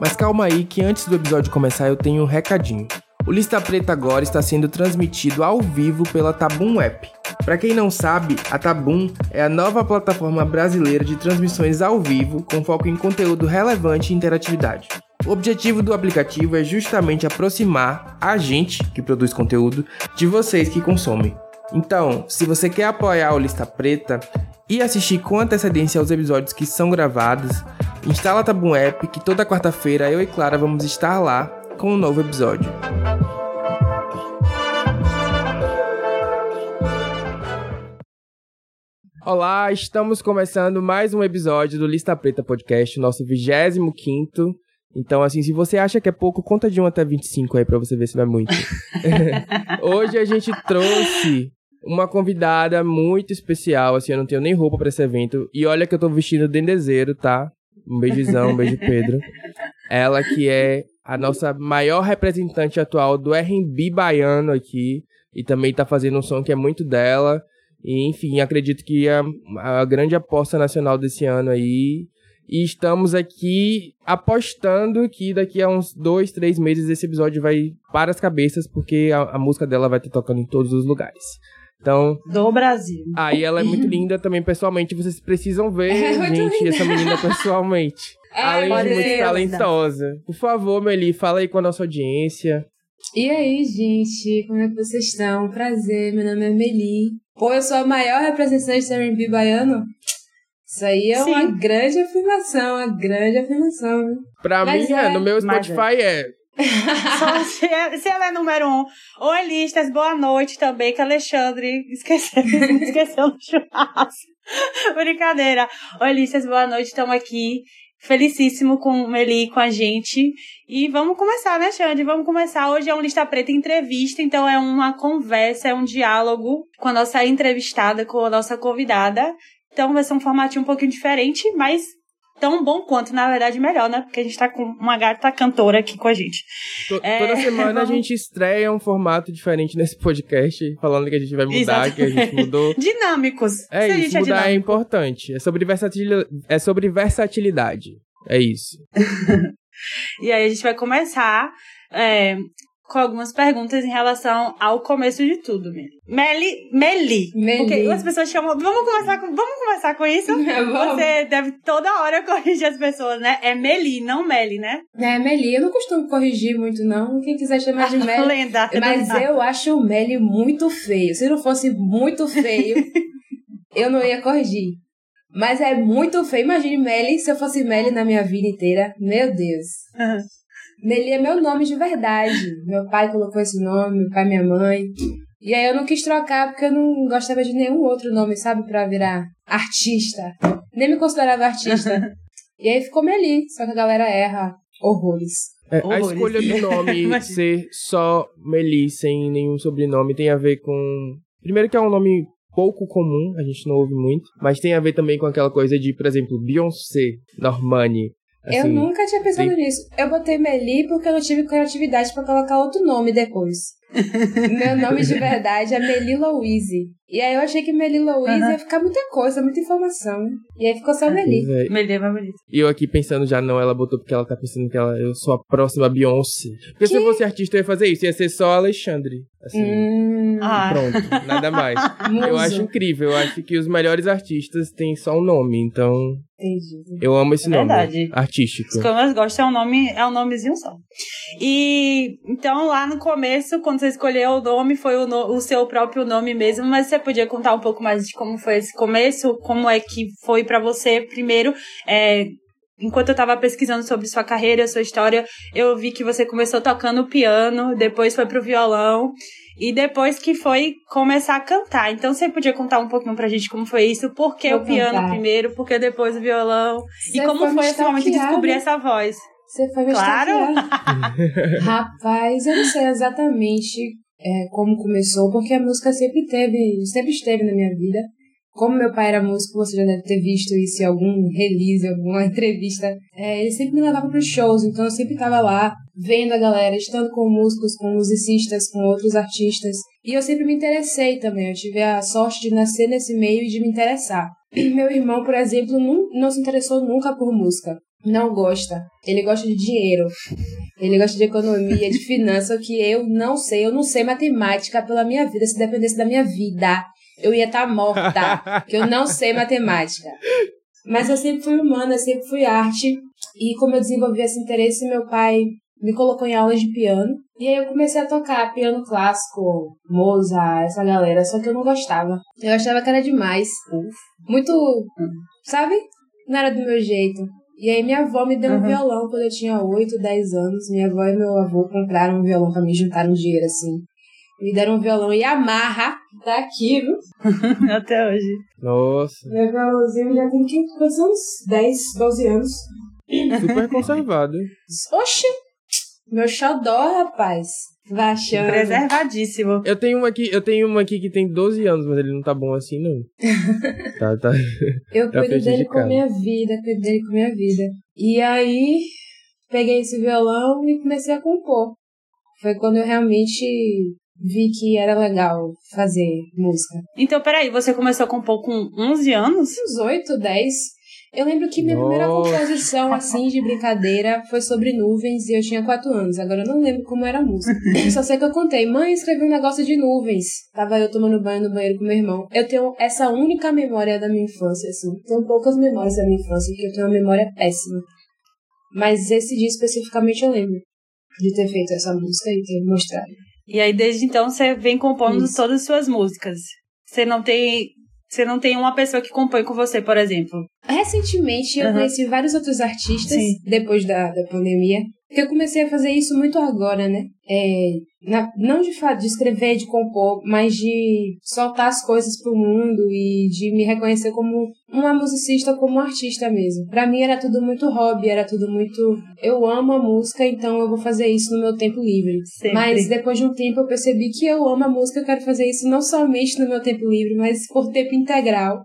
Mas calma aí que antes do episódio começar eu tenho um recadinho. O Lista Preta agora está sendo transmitido ao vivo pela Tabum App. Para quem não sabe, a Tabum é a nova plataforma brasileira de transmissões ao vivo com foco em conteúdo relevante e interatividade. O objetivo do aplicativo é justamente aproximar a gente que produz conteúdo de vocês que consomem. Então, se você quer apoiar o Lista Preta e assistir com antecedência aos episódios que são gravados, instala a Tabum App que toda quarta-feira eu e Clara vamos estar lá com um novo episódio. Olá, estamos começando mais um episódio do Lista Preta Podcast, nosso 25 quinto. Então, assim, se você acha que é pouco, conta de 1 até 25 aí pra você ver se vai muito. Hoje a gente trouxe uma convidada muito especial, assim, eu não tenho nem roupa para esse evento. E olha que eu tô vestindo dendezeiro, tá? Um beijizão, um beijo, Pedro. Ela que é a nossa maior representante atual do R&B baiano aqui. E também tá fazendo um som que é muito dela. E, enfim, acredito que é a grande aposta nacional desse ano aí. E estamos aqui apostando que daqui a uns dois, três meses esse episódio vai para as cabeças, porque a, a música dela vai estar tocando em todos os lugares. Então. Do Brasil. Aí ela é muito linda também pessoalmente. Vocês precisam ver, é gente, essa menina pessoalmente. É, Além de muito talentosa. Por favor, Meli, fala aí com a nossa audiência. E aí, gente, como é que vocês estão? Prazer, meu nome é Meli. Pô, eu sou a maior representante do R&B baiano? Isso aí é Sim. uma grande afirmação, uma grande afirmação. Pra Mas mim, é, no meu Spotify é. Só se, é, se ela é número um. Oi, listas, boa noite também, que Alexandre esqueceu, esqueceu do churrasco. Brincadeira. Oi, listas, boa noite, estamos aqui felicíssimo com o Meli com a gente. E vamos começar, né, Xande? Vamos começar. Hoje é um Lista Preta entrevista, então é uma conversa, é um diálogo com a nossa entrevistada, com a nossa convidada. Então vai ser um formatinho um pouquinho diferente, mas tão bom quanto, na verdade, melhor, né? Porque a gente tá com uma gata cantora aqui com a gente. é... Toda semana vamos... a gente estreia um formato diferente nesse podcast, falando que a gente vai mudar, Exato. que a gente mudou. Dinâmicos. É Se isso, é mudar é, é importante. É sobre, versatilidade. é sobre versatilidade. É isso. e aí a gente vai começar é, com algumas perguntas em relação ao começo de tudo, Meli. Meli, Meli. Meli. Porque as pessoas chamam. Vamos começar com, vamos começar com isso? É, Você deve toda hora corrigir as pessoas, né? É Meli, não Meli, né? É, Meli. Eu não costumo corrigir muito, não. Quem quiser chamar de Meli. Lenda, Mas eu acho o Meli muito feio. Se não fosse muito feio, eu não ia corrigir. Mas é muito feio. Imagine Meli, se eu fosse Meli na minha vida inteira. Meu Deus. Uhum. Meli é meu nome de verdade. Meu pai colocou esse nome, meu pai e minha mãe. E aí eu não quis trocar porque eu não gostava de nenhum outro nome, sabe? Pra virar artista. Nem me considerava artista. e aí ficou Meli, só que a galera erra horrores. É, a escolha do nome ser só Meli, sem nenhum sobrenome, tem a ver com. Primeiro que é um nome pouco comum, a gente não ouve muito, mas tem a ver também com aquela coisa de, por exemplo, Beyoncé, Normani, Assim, eu nunca tinha pensado tem... nisso. Eu botei Meli porque eu não tive criatividade para colocar outro nome depois. Meu nome de verdade é Meli Louise. E aí eu achei que Meli Louise uhum. ia ficar muita coisa, muita informação. E aí ficou só ah, Meli. Meli é mais bonito. E eu aqui pensando já, não, ela botou porque ela tá pensando que ela, eu sou a próxima Beyoncé. Porque que? se eu fosse artista eu ia fazer isso, ia ser só Alexandre. Assim, hum. Ah. pronto, nada mais. eu acho incrível, eu acho que os melhores artistas têm só um nome, então... Entendi. Eu amo esse é nome. Verdade. Artístico. Os que eu mais gosto é um nome, é um nomezinho só. E então lá no começo, quando você escolheu o nome, foi o, no, o seu próprio nome mesmo, mas você podia contar um pouco mais de como foi esse começo, como é que foi para você primeiro, é, enquanto eu estava pesquisando sobre sua carreira, sua história, eu vi que você começou tocando piano, depois foi pro violão e depois que foi começar a cantar. Então você podia contar um pouquinho pra gente como foi isso, por que Vou o piano cantar. primeiro, por que depois o violão você e como foi esse momento de descobrir essa voz. Você foi me Claro! Rapaz, eu não sei exatamente é, como começou, porque a música sempre teve, sempre esteve na minha vida. Como meu pai era músico, você já deve ter visto isso em algum release, alguma entrevista. É, ele sempre me levava para os shows, então eu sempre estava lá, vendo a galera, estando com músicos, com musicistas, com outros artistas. E eu sempre me interessei também, eu tive a sorte de nascer nesse meio e de me interessar. Meu irmão, por exemplo, não, não se interessou nunca por música. não gosta. Ele gosta de dinheiro. Ele gosta de economia, de finanças, que eu não sei. Eu não sei matemática pela minha vida. Se dependesse da minha vida, eu ia estar tá morta. que eu não sei matemática. Mas eu sempre fui humana, eu sempre fui arte. E como eu desenvolvi esse interesse, meu pai me colocou em aulas de piano. E aí eu comecei a tocar piano clássico, Mozart, essa galera, só que eu não gostava. Eu achava que era demais. Muito, sabe? Não era do meu jeito. E aí minha avó me deu uhum. um violão quando eu tinha 8, 10 anos. Minha avó e meu avô compraram um violão pra mim, juntaram dinheiro assim. Me deram um violão Yamaha, tá aqui, viu? Até hoje. Nossa. Meu violãozinho já tem quantos anos? 10, 12 anos. Super conservado. Oxi! Meu xodó, rapaz. Vachando. Preservadíssimo. Eu tenho uma aqui, eu tenho uma aqui que tem 12 anos, mas ele não tá bom assim, não. tá, tá. Eu tá cuido dele com a minha vida, cuido dele com a minha vida. E aí, peguei esse violão e comecei a compor. Foi quando eu realmente vi que era legal fazer música. Então, peraí, você começou a compor com 11 anos? Uns 8, 10. Eu lembro que minha Nossa. primeira composição, assim, de brincadeira, foi sobre nuvens e eu tinha quatro anos. Agora eu não lembro como era a música. Só sei que eu contei, mãe, escrevi um negócio de nuvens. Tava eu tomando banho no banheiro com meu irmão. Eu tenho essa única memória da minha infância, assim. Tenho poucas memórias da minha infância, porque eu tenho uma memória péssima. Mas esse dia especificamente eu lembro de ter feito essa música e ter mostrado. E aí, desde então, você vem compondo Isso. todas as suas músicas. Você não tem você não tem uma pessoa que compõe com você, por exemplo. Recentemente eu uhum. conheci vários outros artistas, Sim. depois da, da pandemia, porque eu comecei a fazer isso muito agora, né? É, na, não de fato de escrever, de compor, mas de soltar as coisas pro mundo e de me reconhecer como uma musicista, como um artista mesmo. Para mim era tudo muito hobby, era tudo muito. Eu amo a música, então eu vou fazer isso no meu tempo livre. Sempre. Mas depois de um tempo eu percebi que eu amo a música, eu quero fazer isso não somente no meu tempo livre, mas por tempo integral.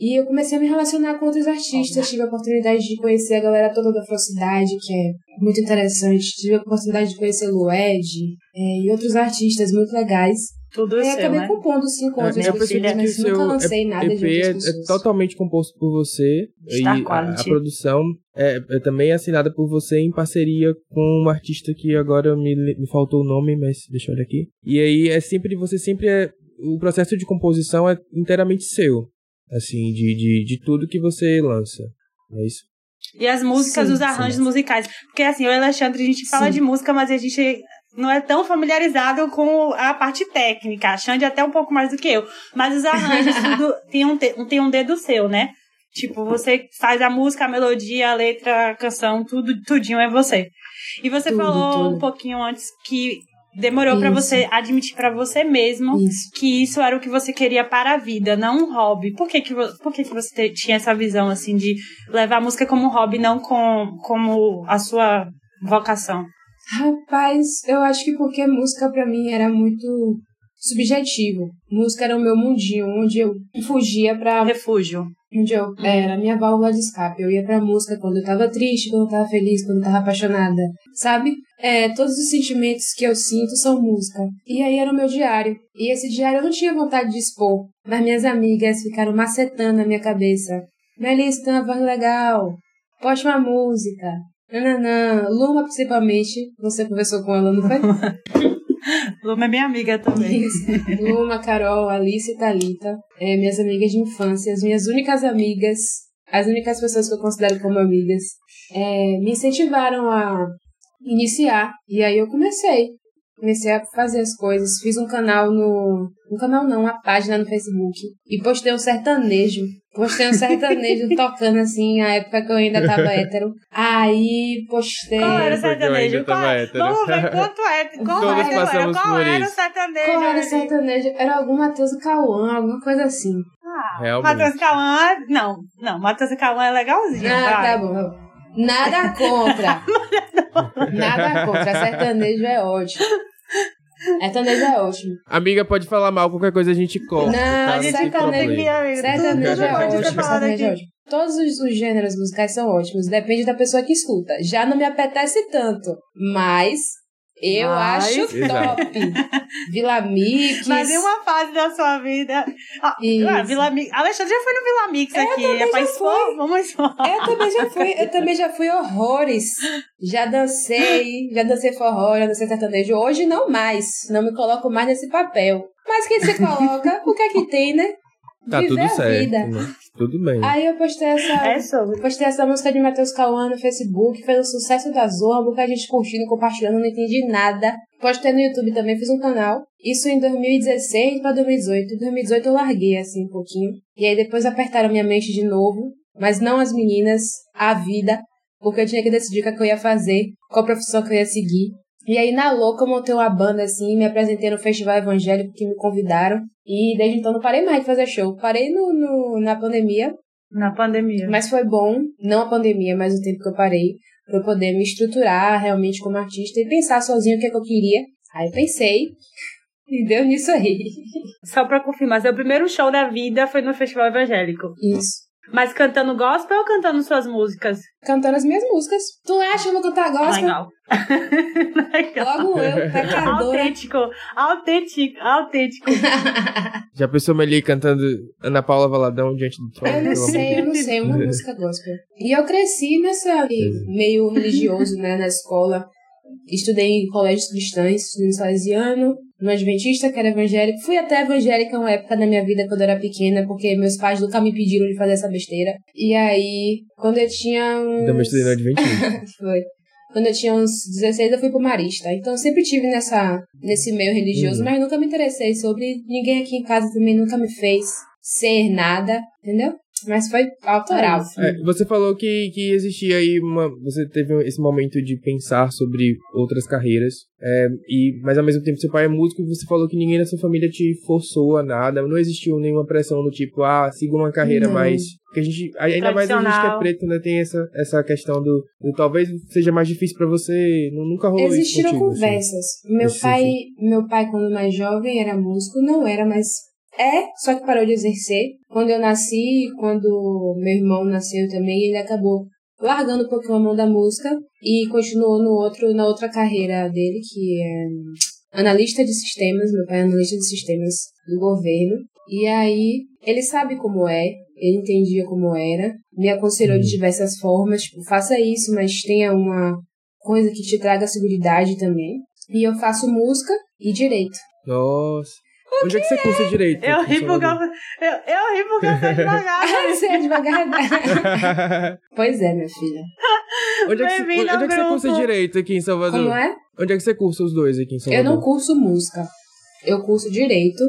E eu comecei a me relacionar com outros artistas, tive a oportunidade de conhecer a galera toda da Frocidade, que é muito interessante. Tive a oportunidade de conhecer Lued é, e outros artistas muito legais. Tudo e seu, acabei né? compondo sim com outras pessoas, mas nunca lancei nada EP de outras é, é totalmente composto por você. Está e a, a, produção é, é, também assinada por você em parceria com um artista que agora me, me faltou o nome, mas deixa eu olhar aqui. E aí é sempre, você sempre é. O processo de composição é inteiramente seu assim, de, de, de tudo que você lança. É isso? E as músicas, sim, os arranjos sim. musicais. Porque assim, eu e o Alexandre, a gente fala sim. de música, mas a gente não é tão familiarizado com a parte técnica. A Xande é até um pouco mais do que eu. Mas os arranjos, tudo tem um, tem um dedo seu, né? Tipo, você faz a música, a melodia, a letra, a canção, tudo, tudinho é você. E você tudo, falou tudo. um pouquinho antes que Demorou para você admitir para você mesmo isso. que isso era o que você queria para a vida, não um hobby. Por que que, por que, que você tinha essa visão, assim, de levar a música como hobby, não com, como a sua vocação? Rapaz, eu acho que porque música para mim era muito subjetivo. Música era o meu mundinho, onde eu fugia para refúgio. Onde eu era a minha válvula de escape. Eu ia pra música quando eu tava triste, quando eu tava feliz, quando eu tava apaixonada. Sabe? É, todos os sentimentos que eu sinto são música. E aí era o meu diário. E esse diário eu não tinha vontade de expor. Mas minhas amigas ficaram macetando na minha cabeça. Melissa tem voz legal. Poste uma música. Nananã. Luma, principalmente. Você conversou com ela, não foi? Luma é minha amiga também. Isso. Luma, Carol, Alice e Thalita. É, minhas amigas de infância, as minhas únicas amigas, as únicas pessoas que eu considero como amigas, é, me incentivaram a iniciar. E aí eu comecei. Comecei a fazer as coisas. Fiz um canal no. Um canal não, uma página no Facebook. E postei um sertanejo Postei um sertanejo tocando assim, a época que eu ainda tava hétero. Aí postei. Qual era o sertanejo? Qual... Vamos ver quanto é. Qual Todos era, passamos Qual por era isso. o sertanejo? Qual era o sertanejo? Era algum Matheus Cauã, alguma coisa assim. Ah, Matheus Cauã. Não, não, Matheus Cauã é legalzinho. Ah, vai. tá bom. Nada contra. Nada contra. Sertanejo é ótimo. Sertanejo é ótimo. Amiga, pode falar mal, qualquer coisa a gente corta. Não, tá? sertanejo, sertanejo é ótimo. Sertanejo é ótimo. Todos os, os, gêneros musicais são ótimos, depende da pessoa que escuta. Já não me apetece tanto, mas Eu Mas... acho top. Vila Mix. Mas em uma fase da sua vida. Ah, ah Vila Mix. Alexandre já foi no Vila Mix aqui. Eu é pra expor? Vamos expor. Eu também já fui. Eu também já fui horrores. Já dancei. Já dancei forró, já dancei sertanejo. Hoje não mais. Não me coloco mais nesse papel. Mas quem se coloca, o que é que tem, né? Tá Viver tudo certo. Né? Tudo bem. Aí eu postei essa. É sobre. Postei essa música de Matheus Cauã no Facebook, fez um sucesso da Zorra, muita gente curtindo, compartilhando, não entendi nada. Postei no YouTube também, fiz um canal. Isso em 2016 pra 2018. Em 2018 eu larguei assim um pouquinho. E aí depois apertaram minha mente de novo. Mas não as meninas, a vida. Porque eu tinha que decidir o que, é que eu ia fazer, qual profissão que eu ia seguir. E aí, na louca, eu montei uma banda assim, me apresentei no Festival Evangélico que me convidaram. E desde então não parei mais de fazer show. Parei no, no, na pandemia. Na pandemia. Mas foi bom, não a pandemia, mas o tempo que eu parei, pra eu poder me estruturar realmente como artista e pensar sozinho o que, é que eu queria. Aí eu pensei, e deu nisso aí. Só pra confirmar, seu primeiro show da vida foi no Festival Evangélico. Isso. Mas cantando gospel ou cantando suas músicas? Cantando as minhas músicas. Tu acha que eu vou cantar gospel? Legal. Legal. Logo eu, pecadora. Autêntico, autêntico, autêntico. Já pensou ali cantando Ana Paula Valadão diante do trono? Eu não sei, eu não sei, uma música gospel. E eu cresci nessa meio religioso, né, na escola. Estudei em colégios cristãos, no salesiano, no Adventista, que era evangélico. Fui até evangélica uma época da minha vida quando eu era pequena, porque meus pais nunca me pediram de fazer essa besteira. E aí, quando eu tinha uns... Também estudei no Adventista. Foi. Quando eu tinha uns 16, eu fui pro Marista. Então eu sempre tive nessa, nesse meio religioso, uhum. mas nunca me interessei sobre. Ninguém aqui em casa também nunca me fez ser nada, entendeu? Mas foi autoral. É, você falou que, que existia aí uma. Você teve esse momento de pensar sobre outras carreiras. É, e, mas ao mesmo tempo seu pai é músico e você falou que ninguém na sua família te forçou a nada. Não existiu nenhuma pressão do tipo, ah, siga uma carreira não. mais. Porque a gente. Ainda mais a gente que é preto, né? Tem essa, essa questão do, do talvez seja mais difícil para você. Nunca rolou Existiram isso. Existiram assim. conversas. Assim. Meu pai, meu pai, quando mais jovem, era músico, não era, mas é, só que parou de exercer. Quando eu nasci, quando meu irmão nasceu também, ele acabou largando um pouquinho a mão da música e continuou no outro, na outra carreira dele, que é analista de sistemas, meu pai é analista de sistemas do governo. E aí, ele sabe como é, ele entendia como era, me aconselhou de diversas formas, tipo, faça isso, mas tenha uma coisa que te traga segurança também. E eu faço música e direito. Nossa. Onde é que você cursa direito? Eu ri porque eu, eu, eu ri porque eu sou devagar. você é devagar. pois é, minha filha. Onde é que, você, onde é que você cursa direito aqui em Salvador? Como é? Onde é que você cursa os dois aqui em Salvador? Eu não curso música. Eu curso direito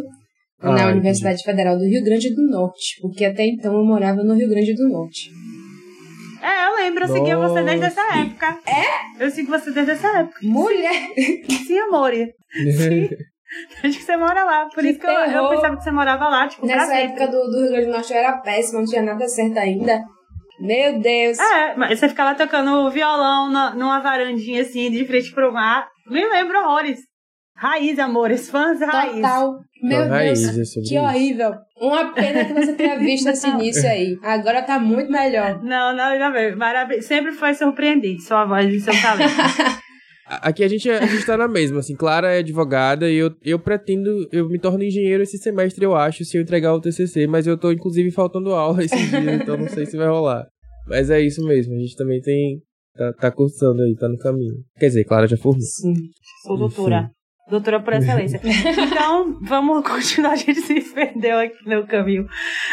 ah, na Universidade entendi. Federal do Rio Grande do Norte. Porque até então eu morava no Rio Grande do Norte. É, eu lembro, eu Nossa. segui você desde essa época. É? Eu segui você desde essa época. Mulher! Sim, amor. Sim. Acho que você mora lá. Por que isso que eu, eu, pensava que você morava lá, tipo, Nessa época do, do Rio Grande do Norte eu era péssima, não tinha nada certo ainda. Meu Deus. É, mas você fica lá tocando violão na, numa varandinha assim, de frente pro mar. Me lembro horrores. Raiz, amores, fãs raiz. Total. Meu raiz, Deus, é que isso. horrível. Uma pena que você tenha visto esse início aí. Agora tá muito melhor. Não, não, ainda bem. Maravilha. Sempre foi surpreendente sua voz e seu talento. Aqui a gente, a gente tá na mesma, assim, Clara é advogada e eu, eu pretendo, eu me torno engenheiro esse semestre, eu acho, se eu entregar o TCC, mas eu tô, inclusive, faltando aula esse dia, então não sei se vai rolar. Mas é isso mesmo, a gente também tem, tá, tá cursando aí, tá no caminho. Quer dizer, Clara já formou. Sim, sou doutora. Enfim. Doutora por excelência. então, vamos continuar. A gente se perdeu aqui no caminho.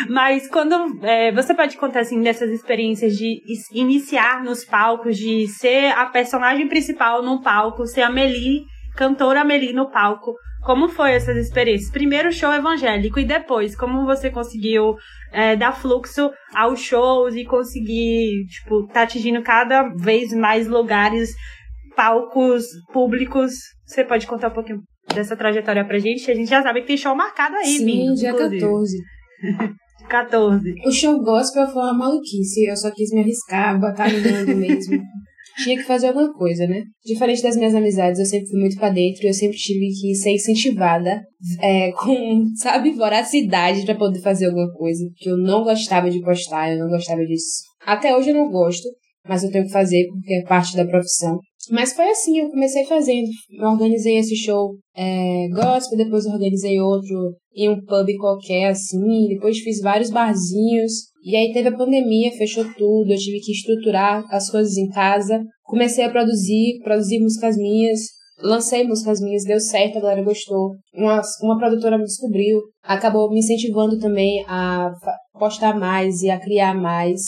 Mas quando é, você pode contar assim dessas experiências de iniciar nos palcos, de ser a personagem principal no palco, ser a Meli, cantora Meli no palco. Como foi essas experiências? Primeiro show evangélico e depois, como você conseguiu é, dar fluxo aos shows e conseguir, tipo, tá atingindo cada vez mais lugares, palcos públicos você pode contar um pouquinho dessa trajetória pra gente? A gente já sabe que tem show marcado aí, Sim, vindo, dia inclusive. 14. 14. O show gospel foi uma maluquice. Eu só quis me arriscar, botar no mundo mesmo. Tinha que fazer alguma coisa, né? Diferente das minhas amizades, eu sempre fui muito pra dentro. Eu sempre tive que ser incentivada é, com, sabe, voracidade para poder fazer alguma coisa. Que eu não gostava de postar, eu não gostava disso. Até hoje eu não gosto. Mas eu tenho que fazer porque é parte da profissão. Mas foi assim, eu comecei fazendo. Eu organizei esse show é, gospel, depois organizei outro em um pub qualquer, assim, depois fiz vários barzinhos. E aí teve a pandemia, fechou tudo, eu tive que estruturar as coisas em casa. Comecei a produzir, produzir músicas minhas, lancei músicas minhas, deu certo, a galera gostou. Uma, uma produtora me descobriu, acabou me incentivando também a postar mais e a criar mais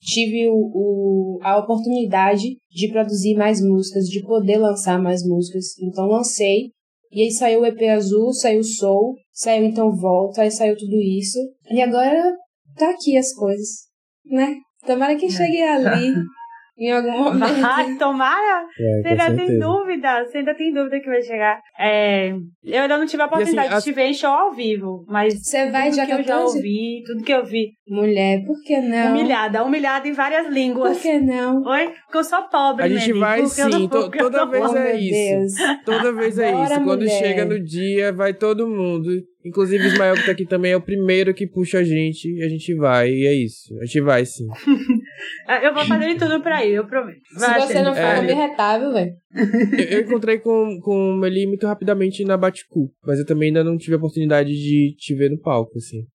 tive o, o, a oportunidade de produzir mais músicas, de poder lançar mais músicas. Então lancei. E aí saiu o EP Azul, saiu o Soul, saiu Então Volta, aí saiu tudo isso. E agora tá aqui as coisas, né? Tomara que chegue ali. em algum momento. Vai, tomara! É, você ainda certeza. tem dúvida, você ainda tem dúvida que vai chegar. É, eu ainda não tive a oportunidade assim, de te ver em show ao vivo, mas você vai já que eu já ouvi, tudo que eu vi. Mulher, por que não? Humilhada, humilhada em várias línguas. Por que não? Oi? Porque eu sou pobre, A gente vai sim, to, toda vez é isso. Toda vez é isso. Quando chega no dia, vai todo mundo. Inclusive, o Ismael que tá aqui também é o primeiro que puxa a gente e a gente vai, e é isso. A gente vai sim. eu vou fazer de tudo pra ir, eu prometo. Vai, Se você não for, é, me retável, velho. Eu, eu, encontrei com, com o Meli muito rapidamente na Baticu, mas eu também ainda não tive a oportunidade de te ver no palco, assim.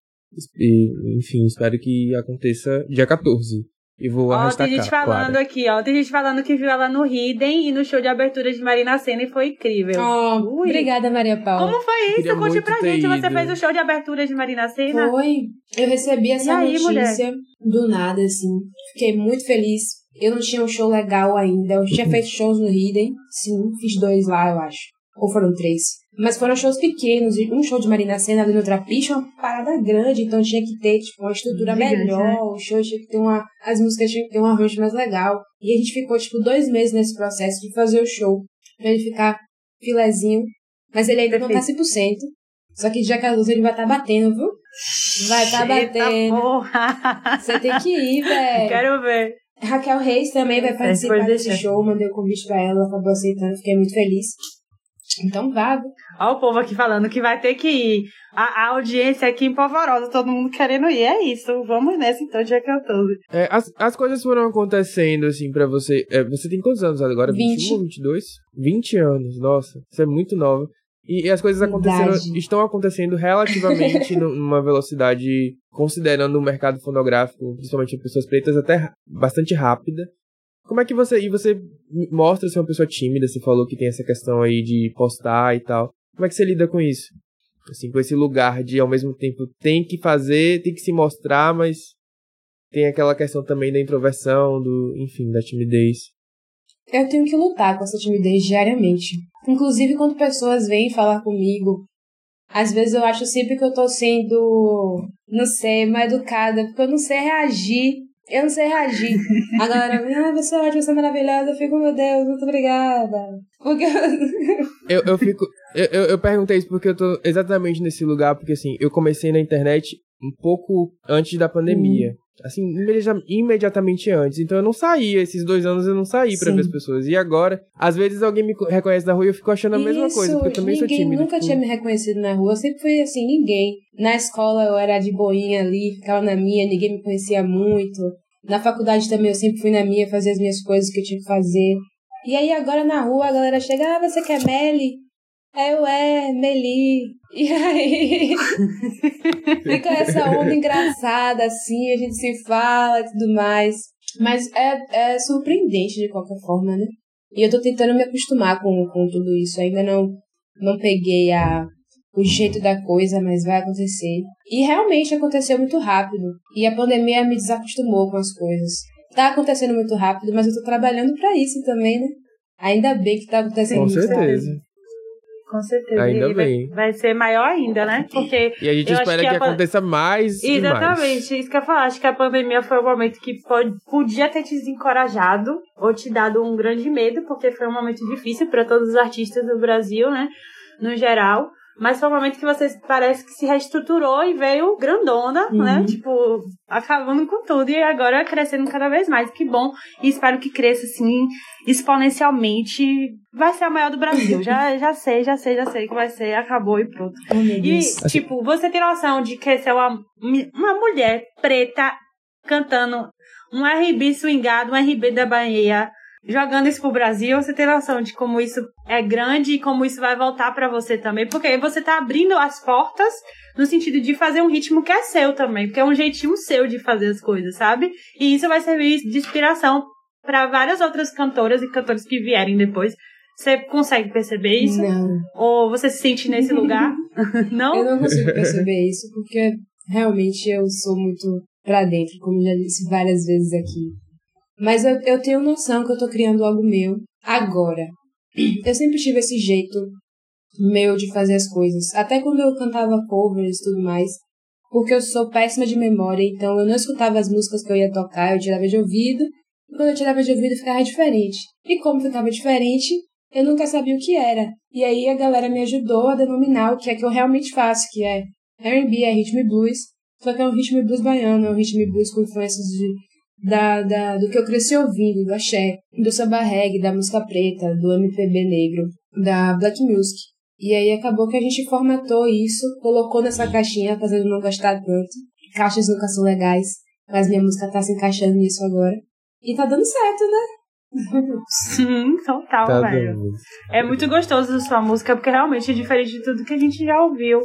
E, enfim, espero que aconteça dia 14. E vou ó, arrastar Tem gente falando claro. aqui, ó. Tem gente falando que viu ela no Hidden e no show de abertura de Marina Senna e foi incrível. Oh, obrigada, Maria Paula. Como foi isso? Conte pra gente. Você fez o show de abertura de Marina Senna? Foi. Eu recebi essa aí, notícia mulher? do nada, assim. Fiquei muito feliz. Eu não tinha um show legal ainda. Eu tinha feito shows no Hidden. Sim, fiz dois lá, eu acho. Ou foram três. Mas foram shows pequenos. Um show de Marina Senna ali no Trapiche é uma parada grande, então tinha que ter tipo, uma estrutura melhor. Né? O show tinha que ter uma. As músicas tinham que ter um arranjo mais legal. E a gente ficou, tipo, dois meses nesse processo de fazer o show. Pra ele ficar filezinho. Mas ele ainda Perfeito. não tá 100%. Só que dia 14 ele vai estar tá batendo, viu? Vai estar tá batendo. Porra. Você tem que ir, velho. Quero ver. Raquel Reis também vai participar desse show. Mandei o um convite pra ela, ela acabou aceitando. Fiquei muito feliz. Então vá. Olha o povo aqui falando que vai ter que ir. A, a audiência aqui em Polvorosa, todo mundo querendo ir. É isso. Vamos nessa então, dia 14. É, as, as coisas foram acontecendo, assim, pra você. É, você tem quantos anos agora? 20. 21 ou 22? 20 anos, nossa. Você é muito nova. E, e as coisas aconteceram, estão acontecendo relativamente numa velocidade, considerando o mercado fonográfico, principalmente de pessoas pretas, até bastante rápida. Como é que você. E você mostra ser uma pessoa tímida, você falou que tem essa questão aí de postar e tal. Como é que você lida com isso? Assim, com esse lugar de ao mesmo tempo tem que fazer, tem que se mostrar, mas tem aquela questão também da introversão, do, enfim, da timidez. Eu tenho que lutar com essa timidez diariamente. Inclusive quando pessoas vêm falar comigo, às vezes eu acho sempre que eu tô sendo, não sei, mal educada, porque eu não sei reagir eu não sei reagir. Agora, ah, você é ótima, você é maravilhosa. Eu fico, meu Deus, muito obrigada. Porque eu, eu fico. Eu, eu, eu perguntei isso porque eu tô exatamente nesse lugar, porque assim, eu comecei na internet um pouco antes da pandemia. Hum. Assim, imediatamente antes. Então eu não saía, esses dois anos eu não saí para ver as pessoas. E agora, às vezes alguém me reconhece na rua e eu fico achando a Isso, mesma coisa, porque eu também sou tímido. Ninguém nunca tipo... tinha me reconhecido na rua, eu sempre fui assim, ninguém. Na escola eu era de boinha ali, ficava na minha, ninguém me conhecia muito. Na faculdade também eu sempre fui na minha, fazer as minhas coisas que eu tinha que fazer. E aí agora na rua a galera chega, ah, você quer Meli? Eu, é, Meli. E aí fica essa onda engraçada, assim, a gente se fala e tudo mais. Mas é, é surpreendente de qualquer forma, né? E eu tô tentando me acostumar com, com tudo isso. Ainda não, não peguei a, o jeito da coisa, mas vai acontecer. E realmente aconteceu muito rápido. E a pandemia me desacostumou com as coisas. Tá acontecendo muito rápido, mas eu tô trabalhando para isso também, né? Ainda bem que tá acontecendo com muito certeza. rápido. Com certeza. Ainda e bem. Vai, vai, ser maior ainda, né? Porque e a gente espera que, que a... aconteça mais Exatamente, isso que eu ia falar. Acho que a pandemia foi um momento que pode, podia ter te desencorajado ou te dado um grande medo, porque foi um momento difícil para todos os artistas do Brasil, né? No geral. Mas foi um momento que você parece que se reestruturou e veio grandona, né? uhum. né? Tipo, acabando com tudo e agora crescendo cada vez mais. Que bom. E espero que cresça, assim, exponencialmente. Vai ser a maior do Brasil. já, já sei, já sei, já sei que vai ser. Acabou e pronto. Oh, e, tipo, você tem noção de que ser uma, uma mulher preta cantando um RB swingado, um RB da Bahia, jogando isso pro Brasil, você tem noção de como isso é grande e como isso vai voltar para você também, porque aí você tá abrindo as portas no sentido de fazer um ritmo que é seu também, porque é um jeitinho seu de fazer as coisas, sabe? E isso vai servir de inspiração para várias outras cantoras e cantores que vierem depois. Você consegue perceber isso? Não. Ou você se sente nesse lugar? não? Eu não consigo perceber isso, porque realmente eu sou muito pra dentro, como já disse várias vezes aqui. Mas eu, eu tenho noção que eu tô criando algo meu agora. Eu sempre tive esse jeito meu de fazer as coisas. Até quando eu cantava covers e tudo mais. Porque eu sou péssima de memória, então eu não escutava as músicas que eu ia tocar, eu tirava de ouvido. E quando eu tirava de ouvido ficava diferente. E como ficava diferente, eu nunca sabia o que era. E aí a galera me ajudou a denominar o que é que eu realmente faço, que é R&B, é ritmo e blues. Só que é um ritmo e blues baiano, é um ritmo e blues com influências de da, da, do que eu cresci ouvindo, do axé, do samba reggae, da música preta, do MPB negro, da black music. E aí acabou que a gente formatou isso, colocou nessa caixinha, apesar de não gostar tanto. Caixas nunca são legais, mas minha música tá se encaixando nisso agora. E tá dando certo, né? Sim, total, tá velho. Dando. É muito gostoso a sua música, porque realmente é diferente de tudo que a gente já ouviu.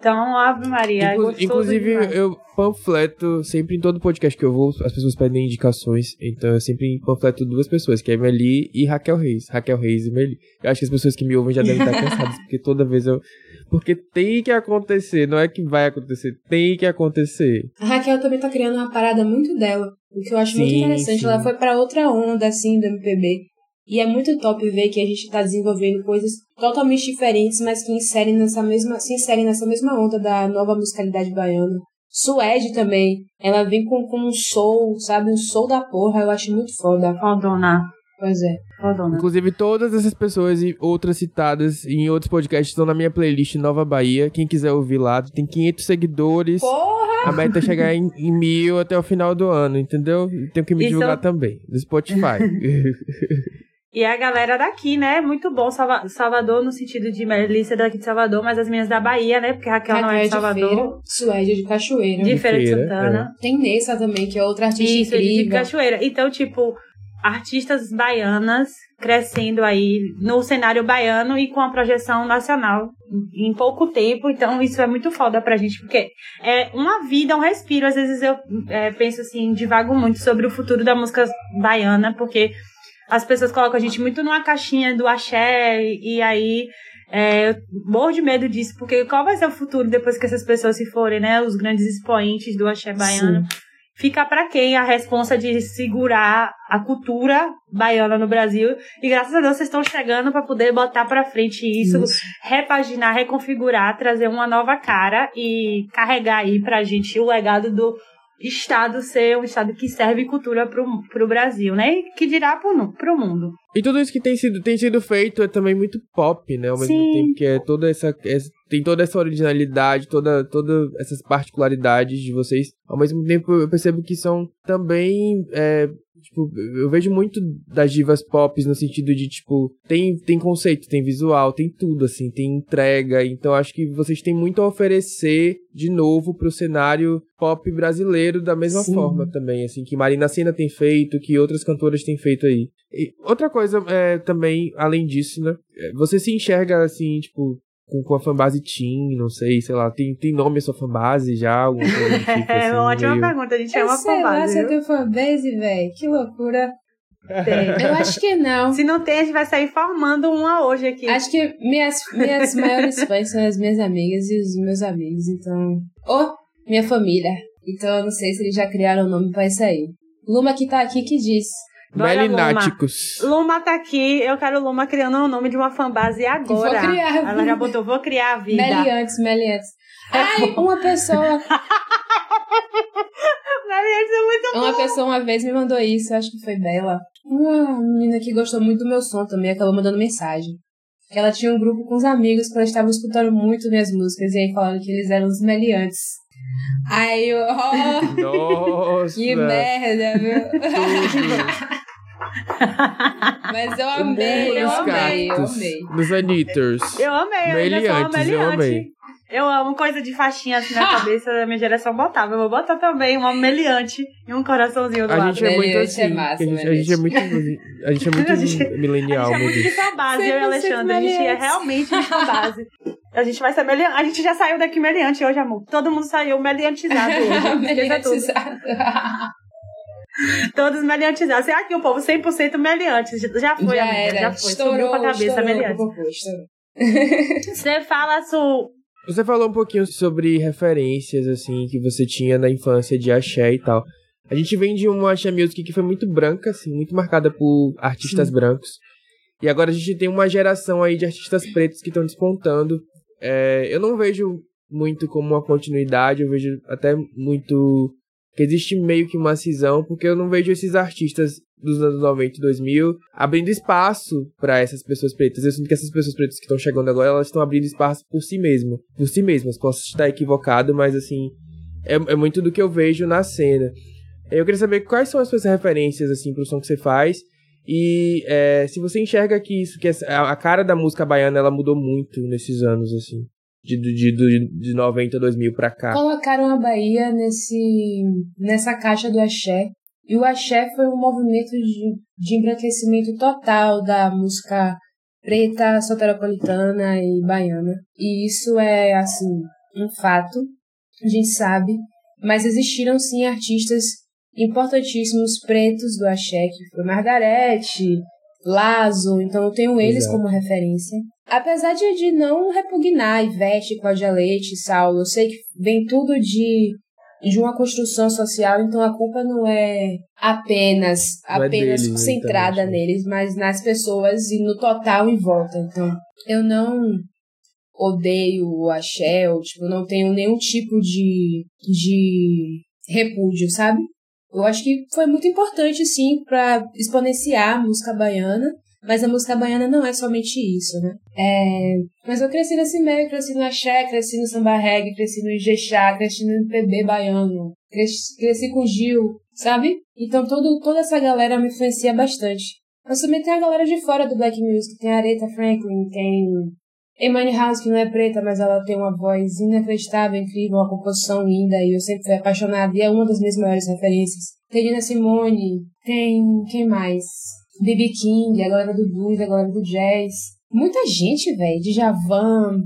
Então, Ave Maria. Inclu é inclusive, demais. eu panfleto sempre em todo podcast que eu vou, as pessoas pedem indicações. Então, eu sempre panfleto duas pessoas, que é Meli e Raquel Reis. Raquel Reis e Meli. Eu acho que as pessoas que me ouvem já devem estar cansadas, porque toda vez eu. Porque tem que acontecer, não é que vai acontecer, tem que acontecer. A Raquel também tá criando uma parada muito dela, o que eu acho sim, muito interessante. Sim. Ela foi para outra onda, assim, do MPB. E é muito top ver que a gente está desenvolvendo coisas totalmente diferentes, mas que inserem nessa mesma, se inserem nessa mesma onda da nova musicalidade baiana. Suede também, ela vem com, com um soul, sabe? Um soul da porra, eu acho muito foda. Fodona. Pois é. Fodona. Inclusive, todas essas pessoas e outras citadas em outros podcasts estão na minha playlist Nova Bahia. Quem quiser ouvir lá, tem 500 seguidores. Porra! A meta é chegar em, em mil até o final do ano, entendeu? Tenho que me Isso... divulgar também, do Spotify. E a galera daqui, né? Muito bom. Salva Salvador, no sentido de Melissa daqui de Salvador, mas as minhas da Bahia, né? Porque Raquel, Raquel não é de Salvador. Feira, Suede de Cachoeira. De, de Feira, de Santana. É. Tem Nessa também, que é outra artista Isso, incrível. de Cachoeira. Então, tipo, artistas baianas crescendo aí no cenário baiano e com a projeção nacional em pouco tempo. Então, isso é muito foda pra gente, porque é uma vida, um respiro. Às vezes eu é, penso assim, divago muito sobre o futuro da música baiana, porque as pessoas colocam a gente muito numa caixinha do axé e aí é, eu morro de medo disso, porque qual vai ser o futuro depois que essas pessoas se forem, né? Os grandes expoentes do axé baiano. Sim. Fica para quem a responsa de segurar a cultura baiana no Brasil? E graças a Deus vocês estão chegando para poder botar para frente isso, isso, repaginar, reconfigurar, trazer uma nova cara e carregar aí pra gente o legado do Estado ser um Estado que serve cultura para o Brasil, né? E que dirá para o mundo. E tudo isso que tem sido, tem sido feito é também muito pop, né? Ao mesmo Sim. tempo que é toda essa, essa, tem toda essa originalidade, toda, toda essas particularidades de vocês. Ao mesmo tempo eu percebo que são também é, Tipo, eu vejo muito das divas pop no sentido de, tipo, tem, tem conceito, tem visual, tem tudo, assim, tem entrega. Então acho que vocês têm muito a oferecer de novo pro cenário pop brasileiro da mesma Sim. forma também, assim, que Marina Senna tem feito, que outras cantoras têm feito aí. E outra coisa é, também, além disso, né? É, você se enxerga, assim, tipo, com, com a fanbase Team, não sei, sei lá, tem, tem nome a sua fanbase já? Alguma coisa tipo, assim, é uma ótima meio... pergunta, a gente chama fanbase. Sei lá se eu tenho fanbase, velho, que loucura. Tem. Eu acho que não. Se não tem, a gente vai sair formando uma hoje aqui. Acho que minhas, minhas maiores fãs são as minhas amigas e os meus amigos, então. Ou minha família. Então eu não sei se eles já criaram o nome pra isso aí. Luma que tá aqui que diz: Melináticos. Luma. Luma tá aqui, eu quero Luma criando o nome de uma fanbase agora. Vou criar. Ela já botou, vou criar a vida. Meliantes, Meliantes. Ai, uma pessoa. Meliantes é muito bom. Uma pessoa uma vez me mandou isso, acho que foi Bela. Uma menina que gostou muito do meu som também, acabou mandando mensagem. Que ela tinha um grupo com os amigos que elas estavam escutando muito minhas músicas e aí falaram que eles eram os meliantes. Aí eu, oh, Nossa. que merda, viu? Mas eu amei, eu amei, eu amei. Dos Anitters. Eu amei, Meliantes, eu, eu amei. Eu amo coisa de faixinha assim na cabeça da minha geração botava. Eu vou botar também uma meliante e um coraçãozinho do a lado. Gente é muito assim, é massa, a, gente, a gente é muito A gente é muito milenial. A gente é muito de sua base, eu e Alexandre. A gente é realmente de sua base. A gente vai ser meliante. A gente já saiu daqui meliante hoje, amor. Todo mundo saiu meliantizado hoje. meliantizado. Todos meliantizados. Você aqui o povo 100% meliante. Já foi, já amiga, era. já foi. Estourou, Subiu pra cabeça estourou, meliante. Você fala su... Você falou um pouquinho sobre referências, assim, que você tinha na infância de axé e tal. A gente vem de uma axé music que foi muito branca, assim, muito marcada por artistas Sim. brancos. E agora a gente tem uma geração aí de artistas pretos que estão despontando. É, eu não vejo muito como uma continuidade, eu vejo até muito que existe meio que uma cisão, porque eu não vejo esses artistas dos anos 90 e 2000 abrindo espaço para essas pessoas pretas. Eu sinto que essas pessoas pretas que estão chegando agora, elas estão abrindo espaço por si mesmas. Por si mesmas. Posso estar equivocado, mas assim, é, é muito do que eu vejo na cena. Eu queria saber quais são as suas referências, assim, pro som que você faz. E é, se você enxerga que isso, que a cara da música baiana, ela mudou muito nesses anos, assim de, de, de, de 90, 2000 pra cá. Colocaram a Bahia nesse, nessa caixa do axé. E o axé foi um movimento de, de embranquecimento total da música preta, soteropolitana e baiana. E isso é, assim, um fato, a gente sabe. Mas existiram, sim, artistas importantíssimos pretos do axé, que foi Margarete, Lazo, então eu tenho eles Exato. como referência. Apesar de, de não repugnar Ivete, Cláudia Leite, Saulo, eu sei que vem tudo de, de uma construção social, então a culpa não é apenas, não é apenas é deles, centrada né? neles, mas nas pessoas e no total em volta. Então, eu não odeio o axé, ou tipo, não tenho nenhum tipo de, de repúdio, sabe? Eu acho que foi muito importante, sim, para exponenciar a música baiana, mas a música baiana não é somente isso, né? É... Mas eu cresci nesse meio, cresci no axé, cresci no samba reggae, cresci no ijexá, cresci no MPB baiano, cresci, cresci com Gil, sabe? Então todo, toda essa galera me influencia bastante. Mas também tem a galera de fora do black music, tem Aretha Franklin, tem Emily House, que não é preta, mas ela tem uma voz inacreditável, incrível, uma composição linda, e eu sempre fui apaixonada, e é uma das minhas maiores referências. Tem Nina Simone, tem quem mais? B.B. King, a galera do blues, a galera do jazz. Muita gente, velho, de Javan.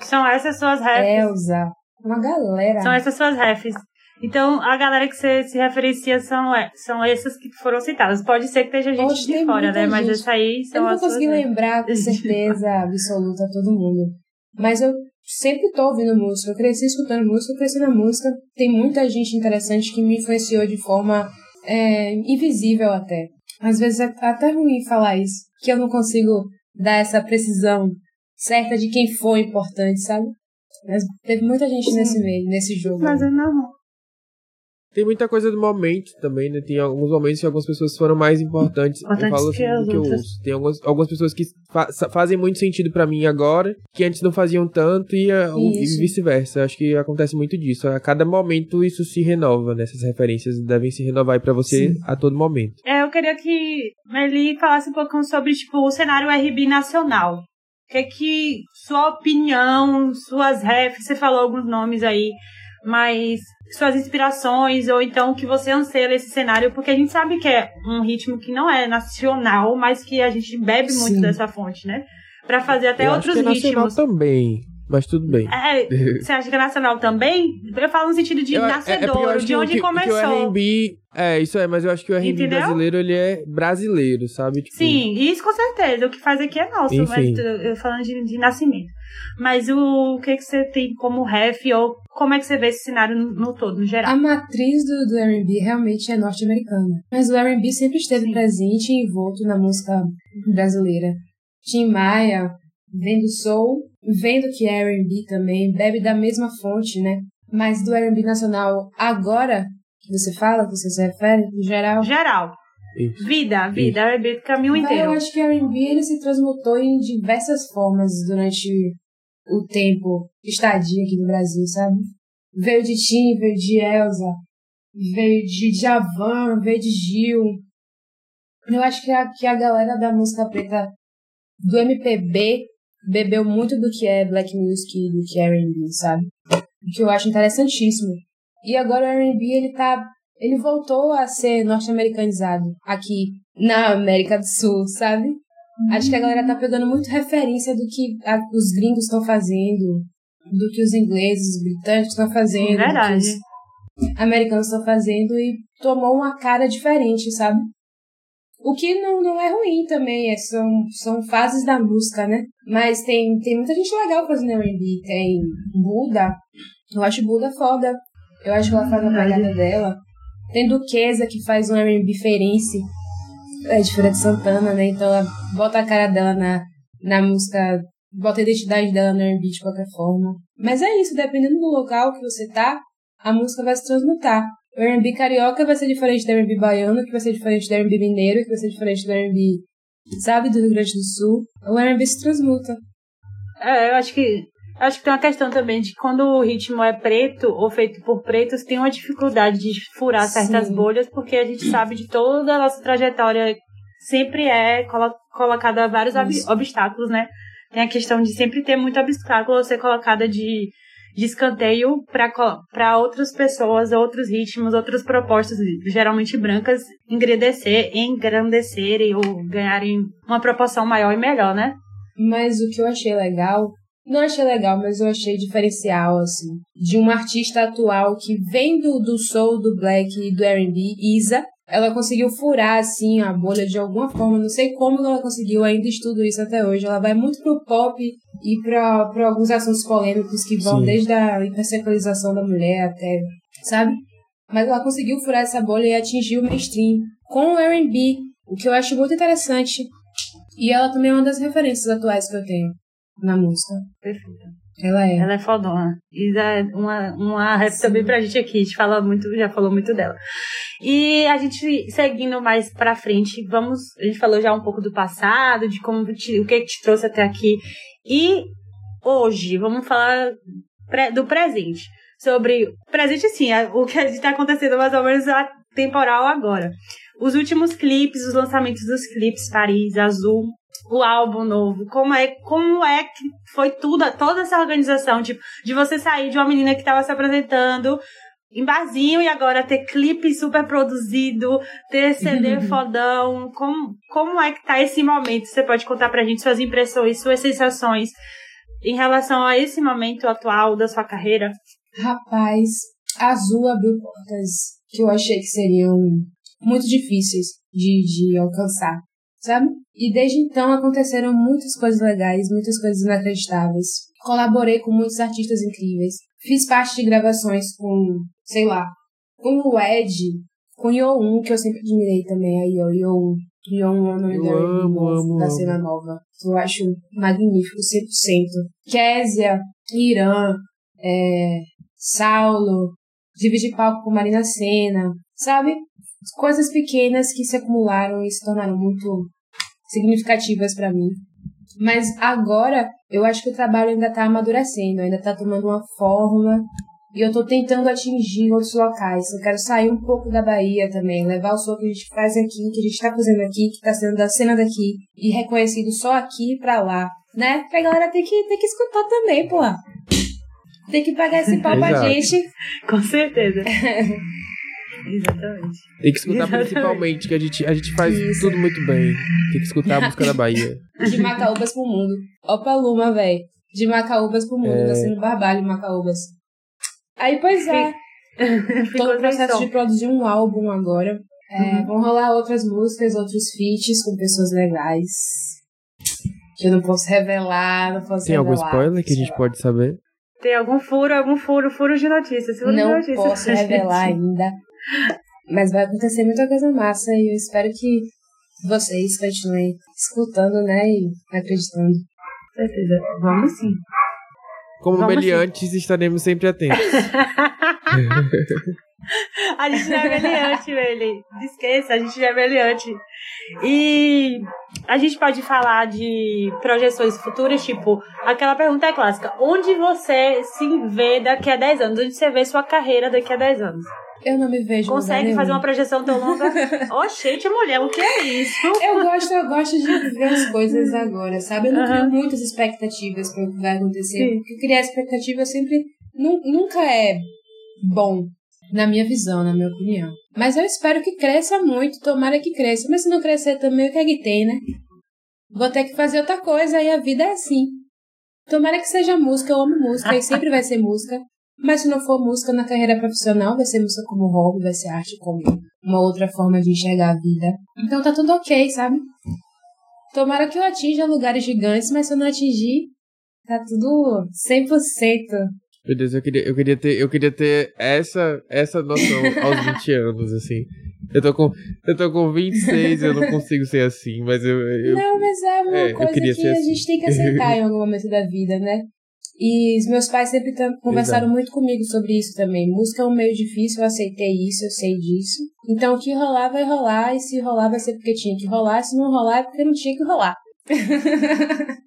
São essas suas refs. Elza. Uma galera. São essas suas refs. Então, a galera que você se referencia são, é, são essas que foram citadas. Pode ser que esteja gente de fora, né? Gente. Mas essa aí são Eu não consegui lembrar com certeza absoluta todo mundo. Mas eu sempre tô ouvindo música. Eu cresci escutando música, eu cresci na música. Tem muita gente interessante que me influenciou de forma é, invisível até. Às vezes é até ruim falar isso. Que eu não consigo dar essa precisão certa de quem foi importante, sabe? Mas teve muita gente Sim. nesse meio, nesse jogo. Mas é normal. Tem muita coisa do momento também, né? Tem alguns momentos que algumas pessoas foram mais importantes. importantes eu falo assim, que, do que eu ouço. Tem algumas, algumas pessoas que fa fazem muito sentido para mim agora, que antes não faziam tanto e, e vice-versa. Acho que acontece muito disso. A cada momento isso se renova, né? Essas referências devem se renovar para você Sim. a todo momento. É, queria que Meli falasse um pouco sobre, tipo, o cenário RB nacional. O que é que sua opinião, suas refs, você falou alguns nomes aí, mas suas inspirações ou então o que você anseia nesse cenário, porque a gente sabe que é um ritmo que não é nacional, mas que a gente bebe muito Sim. dessa fonte, né? Para fazer até Eu outros acho que é ritmos. também. Mas tudo bem. É, você acha que é nacional também? Eu falo no sentido de eu, nascedouro, é, é de onde que, começou. Que o R&B, é, isso é, mas eu acho que o R&B brasileiro, ele é brasileiro, sabe? Tipo... Sim, isso com certeza. O que faz aqui é nosso, Enfim. mas eu falando de, de nascimento. Mas o, o que, que você tem como ref ou como é que você vê esse cenário no, no todo, no geral? A matriz do, do R&B realmente é norte-americana. Mas o R&B sempre esteve Sim. presente e envolto na música brasileira. Tim Maia, vendo soul, vendo que é R&B também, bebe da mesma fonte, né? Mas do R&B nacional, agora que você fala, que você se refere, no geral? Geral. Isso. Vida, vida, R&B do caminho inteiro. Eu acho que R&B ele se transmutou em diversas formas durante o tempo, estadia aqui no Brasil, sabe? Veio de Tim, veio de Elsa, veio de Javan, veio de Gil. Eu acho que a, que a galera da música preta do MPB bebeu muito do que é black music e do que é R&B, sabe? O que eu acho interessantíssimo. E agora o R&B, ele tá... Ele voltou a ser norte-americanizado aqui na América do Sul, sabe? Acho que a galera tá pegando muito referência do que a, os gringos estão fazendo, do que os ingleses, os britânicos estão fazendo. Verdade. Do que os americanos estão fazendo e tomou uma cara diferente, sabe? O que não, não é ruim também, é, são, são fases da música, né? Mas tem, tem muita gente legal fazendo R&B. Tem Buda, eu acho Buda foda. Eu acho que ela faz a pegada dela. Tem Duquesa, que faz um R&B diferente. É de Feira de Santana, né? Então ela bota a cara dela na, na música, bota a identidade dela no R&B de qualquer forma. Mas é isso, dependendo do local que você tá, a música vai se transmutar. O R&B carioca vai ser diferente do R&B baiano, que vai ser diferente do R&B mineiro, que vai ser diferente do R&B, sabe, do Rio Grande do Sul. O R&B se transmuta. É, eu acho que acho que tem uma questão também de quando o ritmo é preto ou feito por pretos, tem uma dificuldade de furar Sim. certas bolhas, porque a gente sabe de toda a nossa trajetória sempre é colo colocada vários ob obstáculos, né? Tem a questão de sempre ter muito obstáculo ser colocada de de escanteio para outras pessoas, outros ritmos, outras propostas, geralmente brancas, engrandecer, engrandecerem ou ganharem uma proporção maior e melhor, né? Mas o que eu achei legal, não achei legal, mas eu achei diferencial, assim, de uma artista atual que vem do, do soul, do black e do R&B, Isa, ela conseguiu furar, assim, a bolha de alguma forma. Não sei como ela conseguiu, ainda estudo isso até hoje. Ela vai muito pro pop e pra, pra alguns assuntos polêmicos que vão Sim. desde a hipersexualização da mulher até, sabe? Mas ela conseguiu furar essa bolha e atingir o mainstream com o R&B, o que eu acho muito interessante. E ela também é uma das referências atuais que eu tenho na música. Perfeita. Ela é. Ela é fodona. E é uma, uma rap também pra gente aqui. A gente fala muito, já falou muito dela. E a gente, seguindo mais pra frente, vamos. A gente falou já um pouco do passado, de como te, o que te trouxe até aqui. E hoje, vamos falar do presente. Sobre. Presente, sim, o que está acontecendo mais ou menos a temporal agora. Os últimos clipes, os lançamentos dos clipes, Paris, Azul, o álbum novo? Como é, como é que foi tudo, toda essa organização, tipo, de você sair de uma menina que estava se apresentando em barzinho e agora ter clipe super produzido, ter CD fodão. Como, como é que tá esse momento? Você pode contar pra gente suas impressões, suas sensações em relação a esse momento atual da sua carreira? Rapaz, Azul abriu portas que eu achei que seriam muito difíceis de, de alcançar sabe? E desde então aconteceram muitas coisas legais, muitas coisas inacreditáveis. Colaborei com muitos artistas incríveis. Fiz parte de gravações com, sei lá, com o Ed, com o Yo1, que eu sempre admirei também, aí, ó, Yo1. Yo1 é o nome da, da cena nova, que eu acho magnífico, 100%. Késia, Irã, é, Saulo, dividir palco com Marina Senna, sabe? Coisas pequenas que se acumularam e se tornaram muito significativas para mim. Mas agora eu acho que o trabalho ainda está amadurecendo, ainda está tomando uma forma e eu estou tentando atingir outros locais. Eu quero sair um pouco da Bahia também, levar o som que a gente faz aqui, que a gente está fazendo aqui, que está sendo da cena daqui e reconhecido só aqui para lá, né? Pra galera ter que, ter que escutar também, pô. Tem que pagar esse pau pra gente. Com certeza. Exatamente. Tem que escutar Exatamente. principalmente, que a gente, a gente faz Isso. tudo muito bem. Tem que escutar a música da Bahia. De Macaúbas pro mundo. Opa Luma, velho. De Macaúbas pro mundo, é... tá sendo barbalho Macaúbas. Aí, pois é. Tô no processo de produzir um álbum agora. É, uhum. Vão rolar outras músicas, outros feats com pessoas legais. Que eu não posso revelar, não posso Tem revelar, algum spoiler que a gente pode saber? Tem algum furo, algum furo, furo de notícias. Furo não de notícias posso revelar ainda. Mas vai acontecer muita coisa massa e eu espero que vocês continuem escutando, né? E acreditando. Com certeza. Vamos sim. Como Vamos meliantes, sim. estaremos sempre atentos. a gente não é meliante, velho. Esqueça, a gente não é meliante. E a gente pode falar de projeções futuras, tipo, aquela pergunta é clássica: onde você se vê daqui a 10 anos? Onde você vê sua carreira daqui a 10 anos? Eu não me vejo. Consegue fazer uma projeção tão longa? Oxente, mulher, o que é isso? Eu gosto, eu gosto de viver as coisas agora, sabe? Eu não uhum. crio muitas expectativas para o que vai acontecer. Sim. Porque criar expectativa sempre nunca é bom, na minha visão, na minha opinião. Mas eu espero que cresça muito, tomara que cresça. Mas se não crescer também, o que é que tem, né? Vou ter que fazer outra coisa e a vida é assim. Tomara que seja música, eu amo música e sempre vai ser música. Mas se não for música na carreira profissional, vai ser música como hobby, vai ser arte como uma outra forma de enxergar a vida. Então tá tudo ok, sabe? Tomara que eu atinja lugares gigantes, mas se eu não atingir, tá tudo 100%. Meu Deus, eu queria, eu queria ter, eu queria ter essa, essa noção aos 20 anos, assim. Eu tô com, eu tô com 26 eu não consigo ser assim, mas eu. eu não, mas é uma é, coisa que a assim. gente tem que aceitar em algum momento da vida, né? E os meus pais sempre conversaram Exato. muito comigo sobre isso também. Música é um meio difícil, eu aceitei isso, eu sei disso. Então o que rolar vai rolar, e se rolar vai ser porque tinha que rolar, se não rolar é porque não tinha que rolar.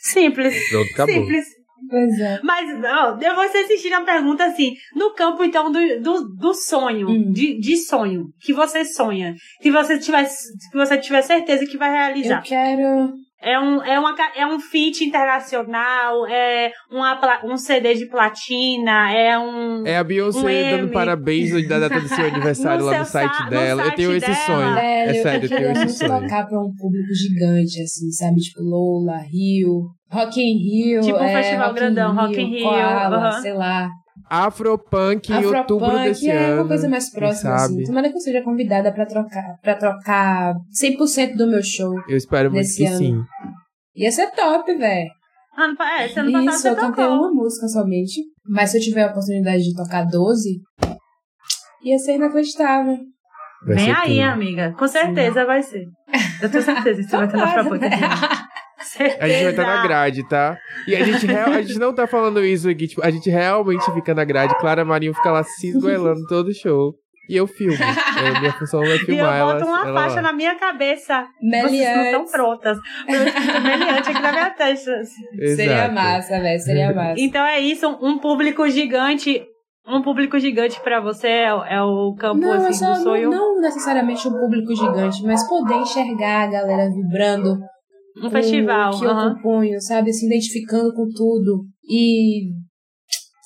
Simples. Pronto, acabou. Simples. Pois é. Mas, ó, eu vou assistir a pergunta assim, no campo, então, do, do, do sonho, hum. de, de sonho, que você sonha, que você tiver, que você tiver certeza que vai realizar. Eu quero é um, é uma, é um feat internacional, é uma, um CD de platina, é um. É a Beyoncé um dando parabéns da data do seu aniversário lá no site dela. eu tenho esse sonho. Velho, é sério, eu, eu tenho esse sonho. tocar pra um público gigante, assim, sabe? Tipo Lola, Rio, Rock in Rio. Tipo um é, festival Rock grandão, Rock in Rio. Koala, uhum. sei lá. Afropunk em Afro outubro desse é ano. É uma coisa mais próxima, assim. Tomara que eu seja convidada pra trocar, pra trocar 100% do meu show. Eu espero muito que ano. sim. Ia ser top, velho. Ano, é, esse ano passado Isso, eu cantei uma música somente. Mas se eu tiver a oportunidade de tocar 12, ia ser inacreditável. Vai Vem aí, tudo. amiga. Com certeza sim. vai ser. Eu tenho certeza que você vai ter na Afropunk. A gente vai estar na grade, tá? E a gente, real, a gente não tá falando isso aqui, tipo, a gente realmente fica na grade. Clara Marinho fica lá se esgoelando todo show. E eu filmo. É, minha função é filmar ela. E eu boto uma ela faixa lá. na minha cabeça. Meliante. Vocês não estão prontas. Eu meliante aqui na minha testa. Seria massa, velho. Seria massa. Então é isso. Um público gigante um público gigante para você é, é, o campo não, assim, só, do sonho? Não, não necessariamente um público gigante, mas poder enxergar a galera vibrando um festival. que eu componho, sabe? Se identificando com tudo. E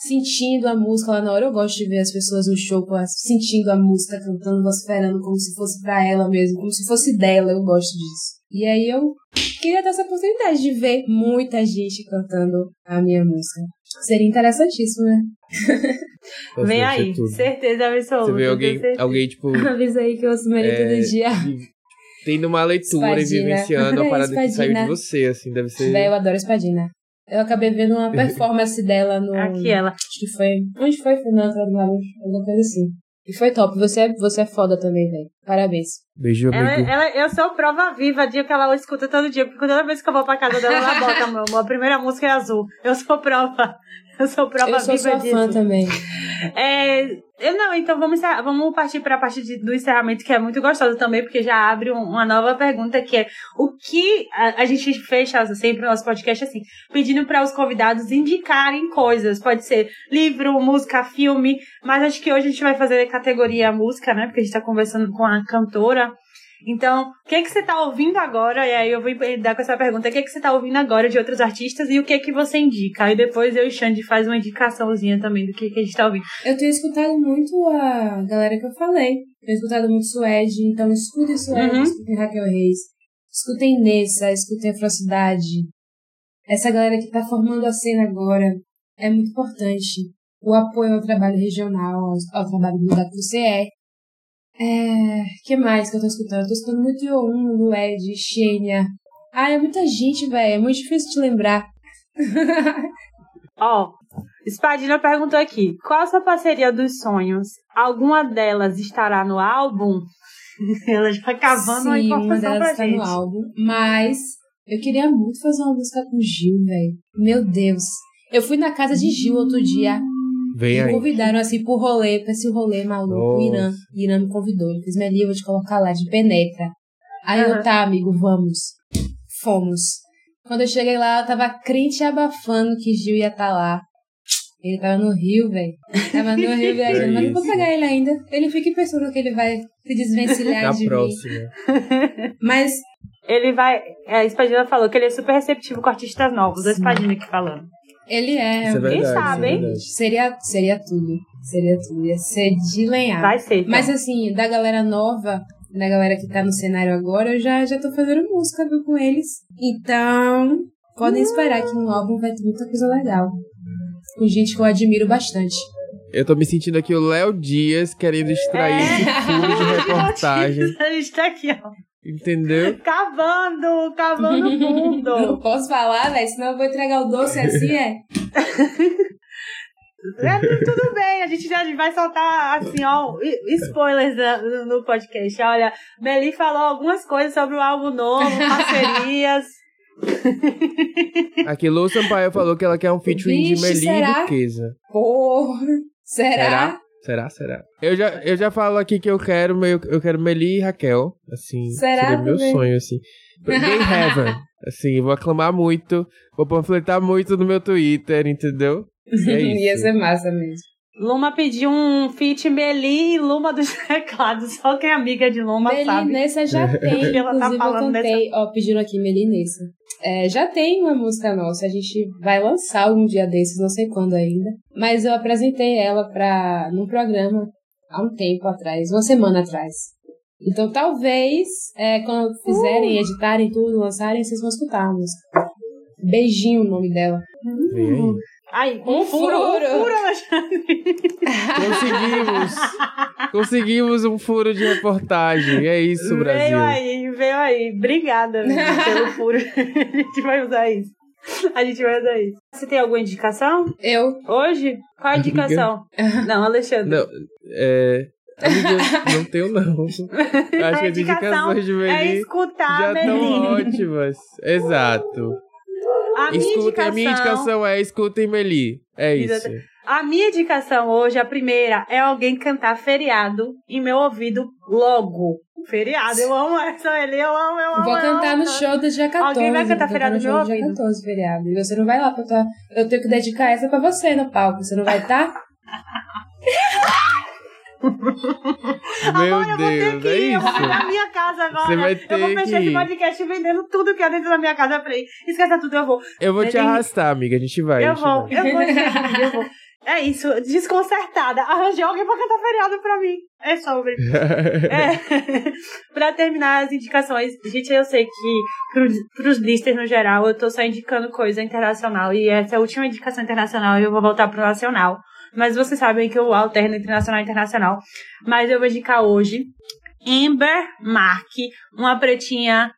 sentindo a música lá na hora. Eu gosto de ver as pessoas no show sentindo a música, cantando, vociferando como se fosse pra ela mesmo, como se fosse dela. Eu gosto disso. E aí eu queria ter essa oportunidade de ver muita gente cantando a minha música. Seria interessantíssimo, né? Vem aí, certeza absoluta. Você vê alguém, alguém tipo. Avisa aí que eu Maria é, todo dia tendo uma leitura Espadina. e vivenciando a parada que saiu de você, assim, deve ser. Véio, eu adoro Espadina. Eu acabei vendo uma performance dela no. Aqui ela. Acho que foi. Onde foi? Foi na do alguma coisa assim. E foi top. Você é, você é foda também, velho. Parabéns. Beijo. Ela, ela, eu sou prova viva de que ela escuta todo dia. Porque toda vez que eu vou pra casa dela, ela bota a, a primeira música é azul. Eu sou prova. Eu sou prova eu sou viva sua disso. fã também. É, eu não, então vamos, vamos partir para a parte de, do encerramento, que é muito gostosa também, porque já abre um, uma nova pergunta, que é o que a, a gente fecha sempre o nosso podcast assim, pedindo para os convidados indicarem coisas. Pode ser livro, música, filme, mas acho que hoje a gente vai fazer a categoria música, né? Porque a gente está conversando com a cantora. Então, o que é que você está ouvindo agora? E aí eu vou dar com essa pergunta. O que é que você está ouvindo agora de outros artistas e o que é que você indica? Aí depois eu e Xande faz uma indicaçãozinha também do que, que a gente está ouvindo. Eu tenho escutado muito a galera que eu falei. Tenho escutado muito Suede, então escutem Suede, uhum. escutem Raquel Reis, escutem Nessa, escutem Afrocidade. Essa galera que está formando a cena agora é muito importante. O apoio ao trabalho regional, ao, ao trabalho do você é. Que mais que eu tô escutando? Eu tô escutando muito Youn, Lued, Xenia. Ah, é muita gente, velho. É muito difícil de lembrar. Ó, oh, Spadina perguntou aqui: qual a sua parceria dos sonhos? Alguma delas estará no álbum? Ela já cavando Sim, uma informação uma delas pra está no álbum, mas eu queria muito fazer uma música com Gil, velho. Meu Deus. Eu fui na casa de Gil outro dia. Vem me convidaram assim pro rolê, pra esse rolê maluco. O Irã, Irã me convidou. Ele fez, Melia, vou te colocar lá de penetra. Aí uhum. eu, tá, amigo, vamos. Fomos. Quando eu cheguei lá, eu tava crente e abafando que Gil ia estar tá lá. Ele tava no Rio, velho. Tava no Rio viajando, mas não vou pegar ele ainda. Ele fica pensando que ele vai se desvencilhar Na de próxima. mim. Mas Ele vai. A Espadina falou que ele é super receptivo com artistas novos. A Espadina aqui falando. Ele é. Isso é verdade. Quem sabe, é hein? verdade. Seria, seria tudo. Seria tudo. Ia ser de lenhar. Vai ser. Então. Mas assim, da galera nova, da galera que tá no cenário agora, eu já, já tô fazendo música viu, com eles. Então, podem esperar que no álbum vai ter muita coisa legal. Com gente que eu admiro bastante. Eu tô me sentindo aqui o Léo Dias querendo extrair É. esse de reportagem. A gente tá aqui, ó. Entendeu? Cavando, cavando Não fundo. posso falar, velho, senão eu vou entregar o doce assim, é. É, tudo bem, a gente já vai soltar, assim, ó, spoilers no no podcast. Olha, Meli falou algumas coisas sobre o álbum novo, parcerias. Aqui, Lu Sampaio falou que ela quer um featuring de Vixe, Meli será? e Duquesa. Porra. Será? Será? Será, será? Eu já, eu já falo aqui que eu quero, meu, eu quero Meli e Raquel. Assim, Será seria meu sonho, assim. Gay Heaven. Assim, vou aclamar muito, vou panfletar muito no meu Twitter, entendeu? É Ia isso. ser massa mesmo. Luma pediu um feat Meli e Luma dos teclados. Só quem é amiga de Luma sabe. Melinessa já tem, Ela tá inclusive eu falando cantei, ó, pediram aqui Melinessa. É, já tem uma música nossa, a gente vai lançar algum dia desses, não sei quando ainda. Mas eu apresentei ela pra, num programa há um tempo atrás, uma semana atrás. Então talvez, é, quando fizerem, editarem tudo, lançarem, vocês vão escutar a música. Beijinho o nome dela. Vem aí. Ai, um, Um furo, um furo. furo, Alexandre. Conseguimos! Conseguimos um furo de reportagem. É isso, Brasil. Veio aí, veio aí. Obrigada pelo furo. A gente vai usar isso. A gente vai usar isso. Você tem alguma indicação? Eu. Hoje? Qual a indicação? Não, Alexandre. Não, é. Amiga, não tenho, não. Acho que A as indicação indicações de É Meli escutar já estão ótimas. Exato. A minha, Escutem, indicação, a minha indicação é escutem Meli. É isso. A minha indicação hoje, a primeira, é alguém cantar feriado em meu ouvido logo. Feriado, eu amo essa, ele, eu amo, eu amo. Vou eu cantar amo. no show do dia 14. Alguém vai cantar feriado no show no do dia ouvido? 14, feriado. E você não vai lá pra tua... Eu tenho que dedicar essa pra você no palco. Você não vai estar? Meu Amor, eu vou ter Deus, que é ir, eu vou isso. pra minha casa agora. Você vai eu vou ter fechar esse ir. podcast vendendo tudo que é dentro da minha casa. Eu falei, esqueça tudo, eu vou. Eu vou te arrastar, amiga. A gente vai. eu vou, vai. eu vou, gente, eu vou. É isso, desconcertada. Arranjei alguém pra cantar feriado pra mim. É sobre. É. pra terminar as indicações, gente, eu sei que pros, pros listers no geral, eu tô só indicando coisa internacional. E essa é a última indicação internacional e eu vou voltar pro nacional. Mas vocês sabem que eu alterno entre nacional e internacional. Mas eu vou indicar hoje Amber Mark, uma pretinha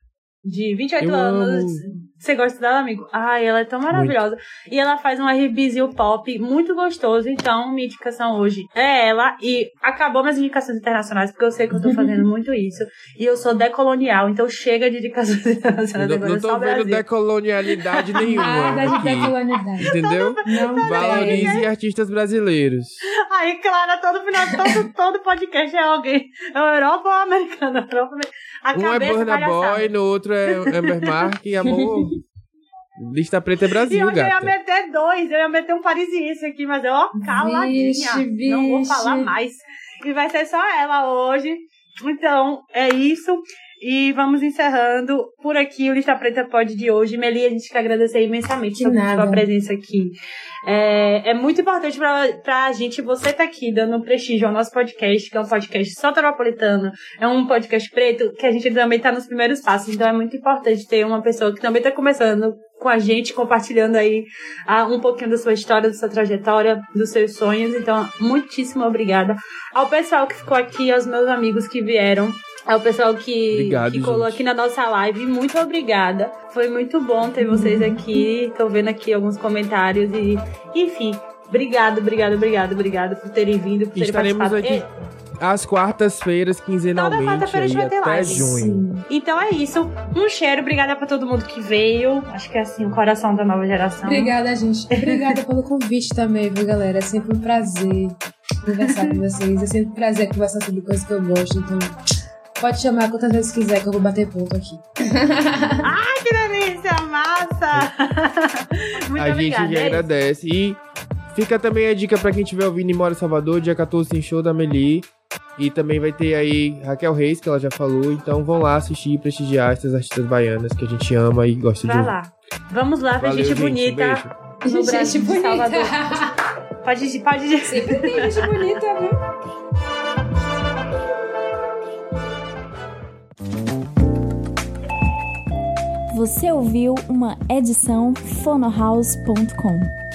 de 28 Eu anos. amo. Você gosta dela, amigo? Ai, ela é tão maravilhosa. E ela faz um R&Bzinho pop muito gostoso. Então, minha indicação hoje é ela. E acabou minhas indicações internacionais, porque eu sei que eu tô fazendo muito isso. E eu sou decolonial, então chega de indicações internacionais Eu não, não tô vendo Brasil. decolonialidade nenhuma Nada de aqui. decolonidade. Entendeu? Não tem. Valorize artistas brasileiros. Aí, Clara, todo final, todo, todo podcast é alguém. É Europa ou americana? Europa, a Um é Burna. Boy, no outro é Amber Mark e amor. Lista preta é E Brasil, hoje eu ia gata. meter dois, eu ia meter um parisiense aqui, mas ó, caladinha. Vixe, Não vou vixe. falar mais. E vai ser só ela hoje. Então, é isso. E vamos encerrando por aqui o Lista Preta Pod de hoje. Meli, a gente quer agradecer imensamente De sua, presença aqui. É, é muito importante pra, pra gente, você tá aqui dando prestígio ao nosso podcast, que é um podcast soteropolitano, é um podcast preto, que a gente também tá nos primeiros passos. Então é muito importante ter uma pessoa que também tá começando com a gente, compartilhando aí ah, um pouquinho da sua história, da sua trajetória, dos seus sonhos. Então, muitíssimo obrigada ao pessoal que ficou aqui, aos meus amigos que vieram. Ao pessoal que, Obrigado, que colou gente. aqui na nossa live, muito obrigada. Foi muito bom ter vocês aqui. Tô vendo aqui alguns comentários e, enfim, obrigado, obrigado, obrigado, obrigado por terem vindo, por terem Estaremos participado. aqui às quartas-feiras, quinzenalmente, quarta-feira a gente vai ter até live. junho. Então é isso. Um cheiro, obrigada pra todo mundo que veio. Acho que é assim, o coração da nova geração. Obrigada, gente. Obrigada pelo convite também, viu, galera? É sempre um prazer conversar com vocês. É sempre um prazer conversar sobre coisas que eu gosto. Então, pode chamar quantas vezes quiser que eu vou bater ponto aqui. Que delícia, massa! Muito a gente obrigada. que é agradece. E Fica também a dica para quem estiver ouvindo e mora em Salvador, dia 14 tem show da Meli. E também vai ter aí Raquel Reis, que ela já falou. Então vão lá assistir e prestigiar essas artistas baianas que a gente ama e gosta vai de Vai lá. Vamos lá ver gente, gente bonita um no Brasil, gente Salvador. pode, pode... Sempre tem gente bonita, viu? Você ouviu uma edição fonohouse.com.